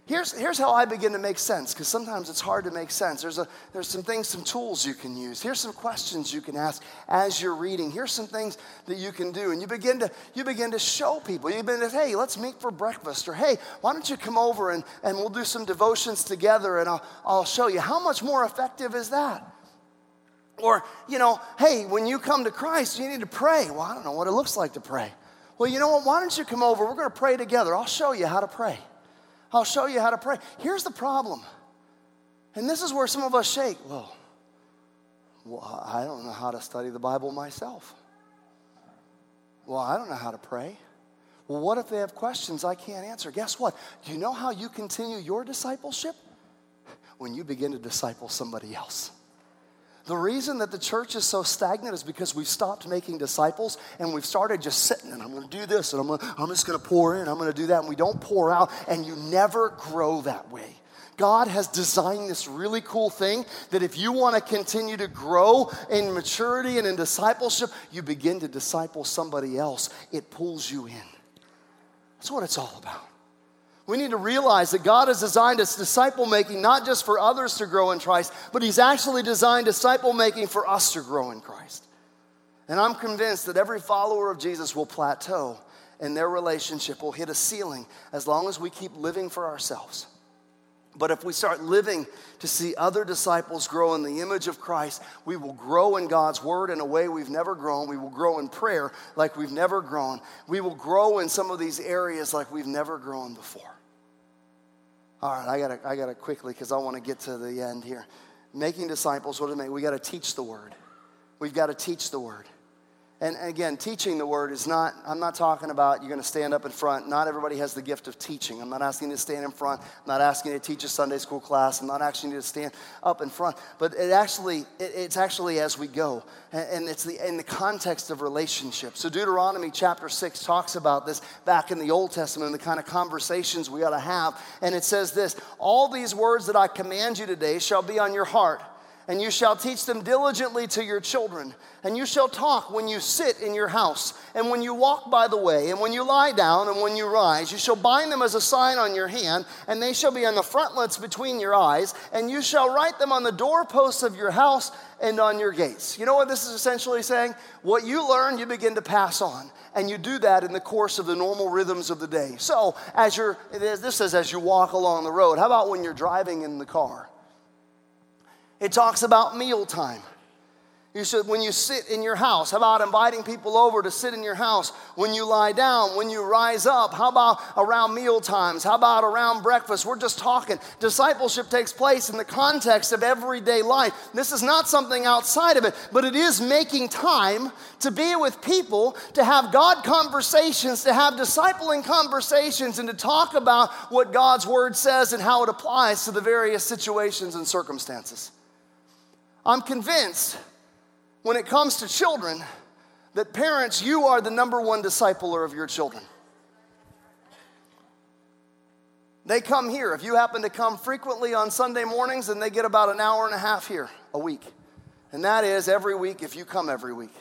Here's, here's how I begin to make sense, because sometimes it's hard to make sense. There's, a, there's some things, some tools you can use. Here's some questions you can ask as you're reading. Here's some things that you can do. And you begin to, you begin to show people. You begin to, say, hey, let's meet for breakfast. Or, hey, why don't you come over and, and we'll do some devotions together and I'll, I'll show you. How much more effective is that? Or, you know, hey, when you come to Christ, you need to pray. Well, I don't know what it looks like to pray. Well, you know what? Why don't you come over? We're going to pray together. I'll show you how to pray. I'll show you how to pray. Here's the problem. And this is where some of us shake. Well, well, I don't know how to study the Bible myself. Well, I don't know how to pray. Well, what if they have questions I can't answer? Guess what? Do you know how you continue your discipleship? when you begin to disciple somebody else. The reason that the church is so stagnant is because we've stopped making disciples and we've started just sitting and I'm going to do this and I'm, gonna, I'm just going to pour in, I'm going to do that, and we don't pour out, and you never grow that way. God has designed this really cool thing that if you want to continue to grow in maturity and in discipleship, you begin to disciple somebody else. It pulls you in. That's what it's all about. We need to realize that God has designed us disciple making not just for others to grow in Christ, but He's actually designed disciple making for us to grow in Christ. And I'm convinced that every follower of Jesus will plateau and their relationship will hit a ceiling as long as we keep living for ourselves. But if we start living to see other disciples grow in the image of Christ, we will grow in God's word in a way we've never grown. We will grow in prayer like we've never grown. We will grow in some of these areas like we've never grown before. All right, I gotta, I gotta quickly because I want to get to the end here. Making disciples, what does it mean? We got to teach the word. We've got to teach the word. And again, teaching the word is not, I'm not talking about you're going to stand up in front. Not everybody has the gift of teaching. I'm not asking you to stand in front. I'm not asking you to teach a Sunday school class. I'm not asking you to stand up in front. But it actually, it, it's actually as we go. And, and it's the, in the context of relationships. So Deuteronomy chapter 6 talks about this back in the Old Testament and the kind of conversations we ought to have. And it says this All these words that I command you today shall be on your heart and you shall teach them diligently to your children. And you shall talk when you sit in your house, and when you walk by the way, and when you lie down, and when you rise. You shall bind them as a sign on your hand, and they shall be on the frontlets between your eyes, and you shall write them on the doorposts of your house and on your gates. You know what this is essentially saying? What you learn, you begin to pass on. And you do that in the course of the normal rhythms of the day. So, as you're, this says, as you walk along the road, how about when you're driving in the car? It talks about mealtime. You said when you sit in your house, how about inviting people over to sit in your house? When you lie down, when you rise up, how about around meal times? How about around breakfast? We're just talking. Discipleship takes place in the context of everyday life. This is not something outside of it, but it is making time to be with people, to have God conversations, to have discipling conversations, and to talk about what God's word says and how it applies to the various situations and circumstances. I'm convinced when it comes to children that parents, you are the number one discipler of your children. They come here. If you happen to come frequently on Sunday mornings, then they get about an hour and a half here a week. And that is every week if you come every week,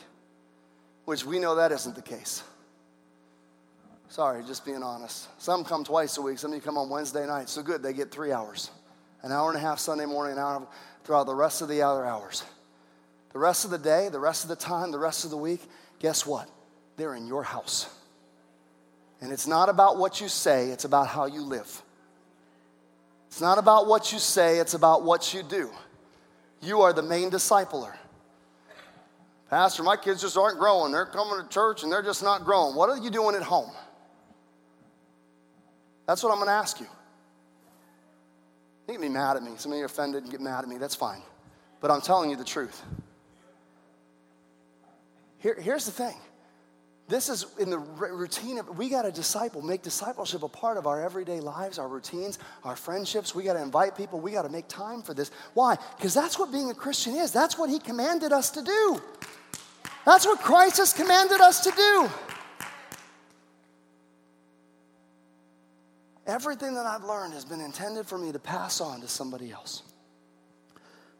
which we know that isn't the case. Sorry, just being honest. Some come twice a week, some of you come on Wednesday night. So good, they get three hours. An hour and a half Sunday morning, an hour throughout the rest of the other hours. The rest of the day, the rest of the time, the rest of the week, guess what? They're in your house. And it's not about what you say, it's about how you live. It's not about what you say, it's about what you do. You are the main discipler. Pastor, my kids just aren't growing. They're coming to church and they're just not growing. What are you doing at home? That's what I'm going to ask you. You can be mad at me. Some of you are offended and get mad at me. That's fine. But I'm telling you the truth. Here, here's the thing. This is in the routine of, we got to disciple, make discipleship a part of our everyday lives, our routines, our friendships. We got to invite people. We got to make time for this. Why? Because that's what being a Christian is. That's what He commanded us to do. That's what Christ has commanded us to do. Everything that I've learned has been intended for me to pass on to somebody else.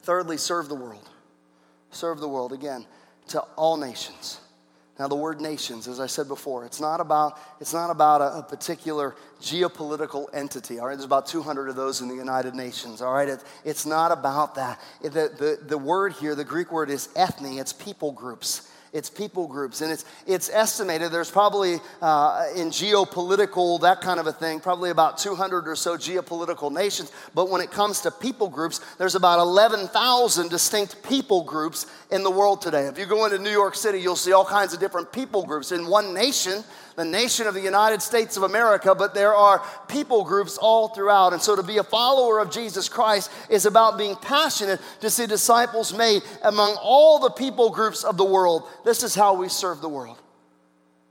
Thirdly, serve the world. Serve the world again to all nations. Now, the word nations, as I said before, it's not about, it's not about a, a, particular geopolitical entity. All right, there's about 200 of those in the United Nations. All right, it, it's not about that. It, the, the, the word here, the Greek word is ethne, it's people groups it's people groups. And it's, it's estimated there's probably uh, in geopolitical, that kind of a thing, probably about 200 or so geopolitical nations. But when it comes to people groups, there's about 11,000 distinct people groups in the world today. If you go into New York City, you'll see all kinds of different people groups. In one nation, the nation of the United States of America, but there are people groups all throughout. And so to be a follower of Jesus Christ is about being passionate to see disciples made among all the people groups of the world. This is how we serve the world.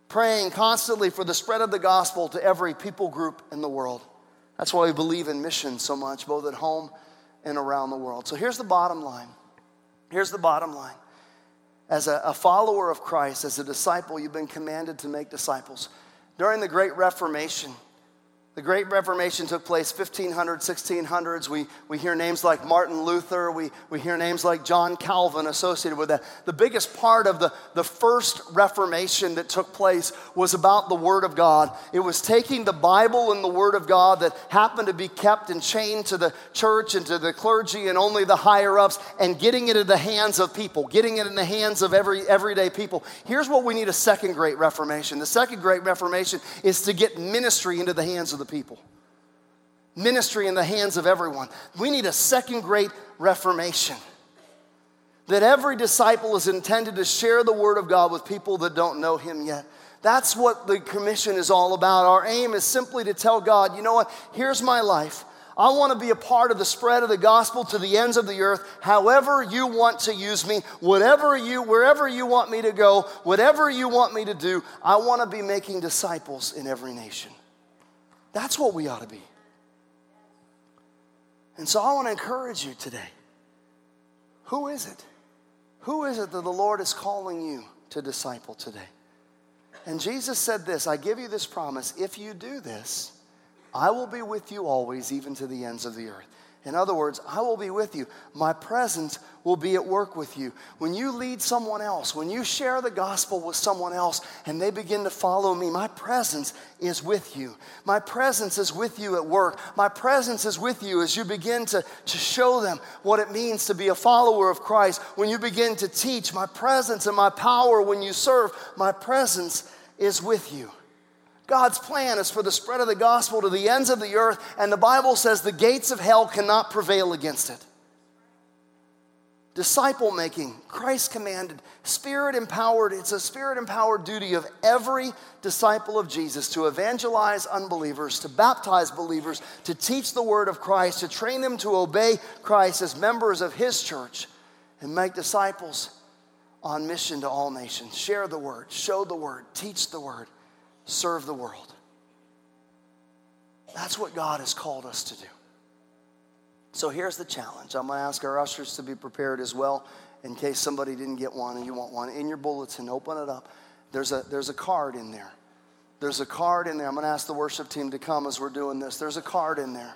Praying constantly for the spread of the gospel to every people group in the world. That's why we believe in mission so much, both at home and around the world. So here's the bottom line. Here's the bottom line. As a, a follower of Christ, as a disciple, you've been commanded to make disciples. During the Great Reformation, the Great Reformation took place 1500s, 1600s. We, we hear names like Martin Luther. We, we hear names like John Calvin associated with that. The biggest part of the, the first Reformation that took place was about the Word of God. It was taking the Bible and the Word of God that happened to be kept and chained to the church and to the clergy and only the higher ups and getting it in the hands of people, getting it in the hands of every everyday people. Here's what we need a second Great Reformation. The second Great Reformation is to get ministry into the hands of the the people. Ministry in the hands of everyone. We need a second great reformation. That every disciple is intended to share the word of God with people that don't know him yet. That's what the commission is all about. Our aim is simply to tell God, you know what? Here's my life. I want to be a part of the spread of the gospel to the ends of the earth, however you want to use me, whatever you, wherever you want me to go, whatever you want me to do. I want to be making disciples in every nation. That's what we ought to be. And so I want to encourage you today. Who is it? Who is it that the Lord is calling you to disciple today? And Jesus said this I give you this promise if you do this, I will be with you always, even to the ends of the earth. In other words, I will be with you. My presence will be at work with you. When you lead someone else, when you share the gospel with someone else and they begin to follow me, my presence is with you. My presence is with you at work. My presence is with you as you begin to, to show them what it means to be a follower of Christ. When you begin to teach, my presence and my power when you serve, my presence is with you. God's plan is for the spread of the gospel to the ends of the earth, and the Bible says the gates of hell cannot prevail against it. Disciple making, Christ commanded, spirit empowered. It's a spirit empowered duty of every disciple of Jesus to evangelize unbelievers, to baptize believers, to teach the word of Christ, to train them to obey Christ as members of his church, and make disciples on mission to all nations. Share the word, show the word, teach the word serve the world. That's what God has called us to do. So here's the challenge. I'm going to ask our ushers to be prepared as well in case somebody didn't get one and you want one. In your bulletin, open it up. There's a, there's a card in there. There's a card in there. I'm going to ask the worship team to come as we're doing this. There's a card in there.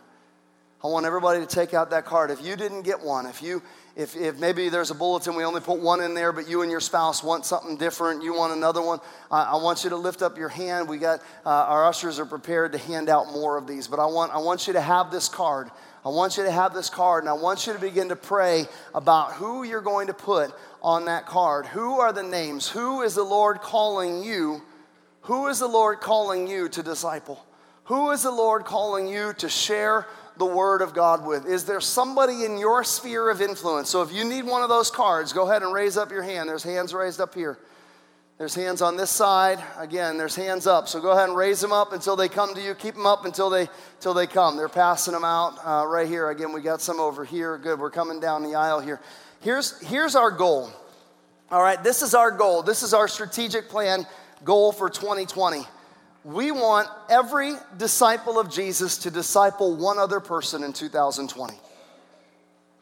I want everybody to take out that card. If you didn't get one, if you if, if maybe there's a bulletin, we only put one in there, but you and your spouse want something different, you want another one, I, I want you to lift up your hand. We got uh, our ushers are prepared to hand out more of these, but I want I want you to have this card. I want you to have this card, and I want you to begin to pray about who you're going to put on that card. Who are the names? Who is the Lord calling you? Who is the Lord calling you to disciple? Who is the Lord calling you to share the Word of God with? Is there somebody in your sphere of influence? So if you need one of those cards, go ahead and raise up your hand. There's hands raised up here. There's hands on this side. Again, there's hands up. So go ahead and raise them up until they come to you. Keep them up until they until they come. They're passing them out uh, right here. Again, we got some over here. Good. We're coming down the aisle here. Here's here's our goal. All right, this is our goal. This is our strategic plan goal for 2020 we want every disciple of Jesus to disciple one other person in 2020.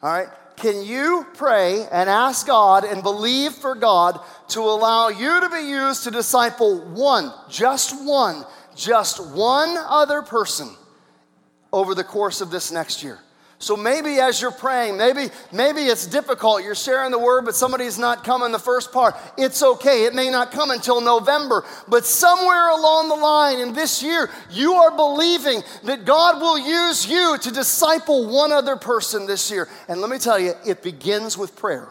All right? Can you pray and ask God and believe for God to allow you to be used to disciple one, just one, just one other person over the course of this next year? So maybe as you're praying, maybe maybe it's difficult. You're sharing the word, but somebody's not coming the first part. It's okay. It may not come until November, but somewhere along the line in this year, you are believing that God will use you to disciple one other person this year. And let me tell you, it begins with prayer.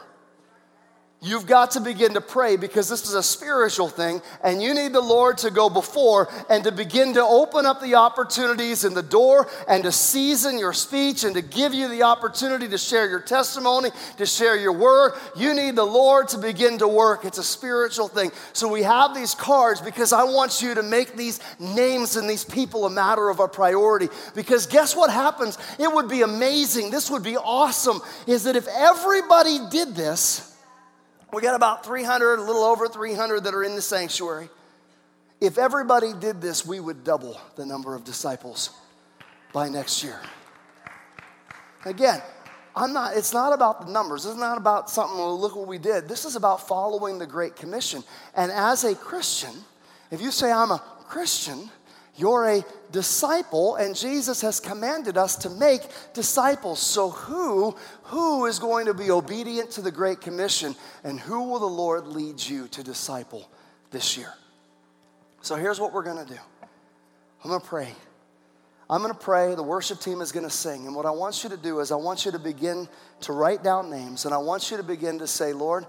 You've got to begin to pray because this is a spiritual thing, and you need the Lord to go before and to begin to open up the opportunities in the door and to season your speech and to give you the opportunity to share your testimony, to share your word. You need the Lord to begin to work. It's a spiritual thing. So we have these cards because I want you to make these names and these people a matter of a priority. Because guess what happens? It would be amazing. This would be awesome. Is that if everybody did this, we got about 300, a little over 300 that are in the sanctuary. If everybody did this, we would double the number of disciples by next year. Again, I'm not, it's not about the numbers. It's not about something, well, look what we did. This is about following the Great Commission. And as a Christian, if you say, I'm a Christian, you're a disciple, and Jesus has commanded us to make disciples. So, who, who is going to be obedient to the Great Commission, and who will the Lord lead you to disciple this year? So, here's what we're going to do I'm going to pray. I'm going to pray. The worship team is going to sing. And what I want you to do is, I want you to begin to write down names, and I want you to begin to say, Lord,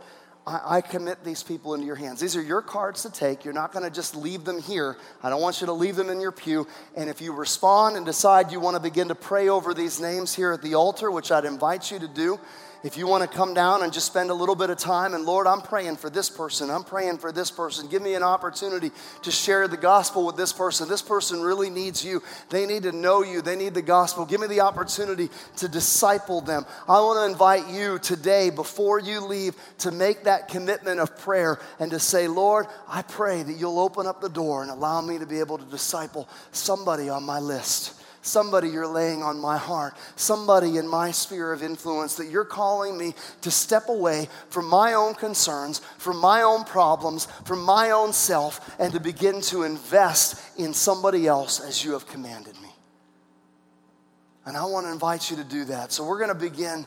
I, I commit these people into your hands. These are your cards to take. You're not going to just leave them here. I don't want you to leave them in your pew. And if you respond and decide you want to begin to pray over these names here at the altar, which I'd invite you to do, if you want to come down and just spend a little bit of time and Lord, I'm praying for this person, I'm praying for this person. Give me an opportunity to share the gospel with this person. This person really needs you. They need to know you, they need the gospel. Give me the opportunity to disciple them. I want to invite you today, before you leave, to make that commitment of prayer and to say, Lord, I pray that you'll open up the door and allow me to be able to disciple somebody on my list somebody you're laying on my heart, somebody in my sphere of influence that you're calling me to step away from my own concerns, from my own problems, from my own self, and to begin to invest in somebody else as you have commanded me. And I want to invite you to do that. So we're going to begin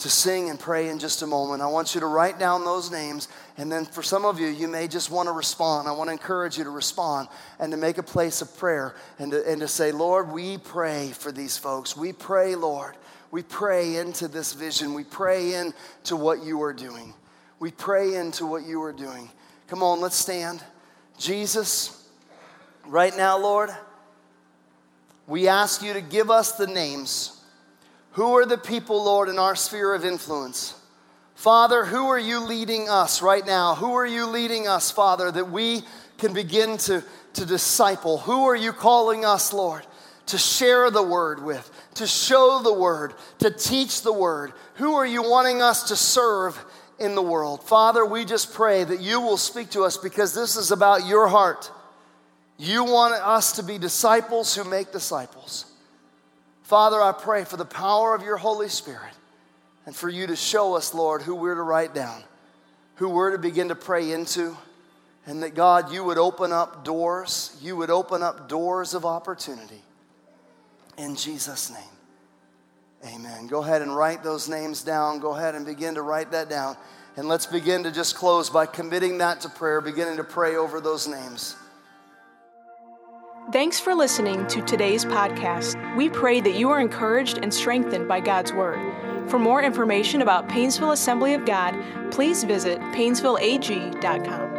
to sing and pray in just a moment. I want you to write down those names. And then for some of you, you may just want to respond. I want to encourage you to respond and to make a place of prayer and to, and to say, Lord, we pray for these folks. We pray, Lord. We pray into this vision. We pray into what you are doing. We pray into what you are doing. Come on, let's stand. Jesus, right now, Lord, we ask you to give us the names who are the people, Lord, in our sphere of influence? Father, who are you leading us right now? Who are you leading us, Father, that we can begin to, to disciple? Who are you calling us, Lord, to share the word with, to show the word, to teach the word? Who are you wanting us to serve in the world? Father, we just pray that you will speak to us because this is about your heart. You want us to be disciples who make disciples. Father, I pray for the power of your Holy Spirit and for you to show us, Lord, who we're to write down, who we're to begin to pray into, and that God, you would open up doors, you would open up doors of opportunity. In Jesus' name, amen. Go ahead and write those names down. Go ahead and begin to write that down. And let's begin to just close by committing that to prayer, beginning to pray over those names. Thanks for listening to today's podcast. We pray that you are encouraged and strengthened by God's Word. For more information about Painesville Assembly of God, please visit painesvilleag.com.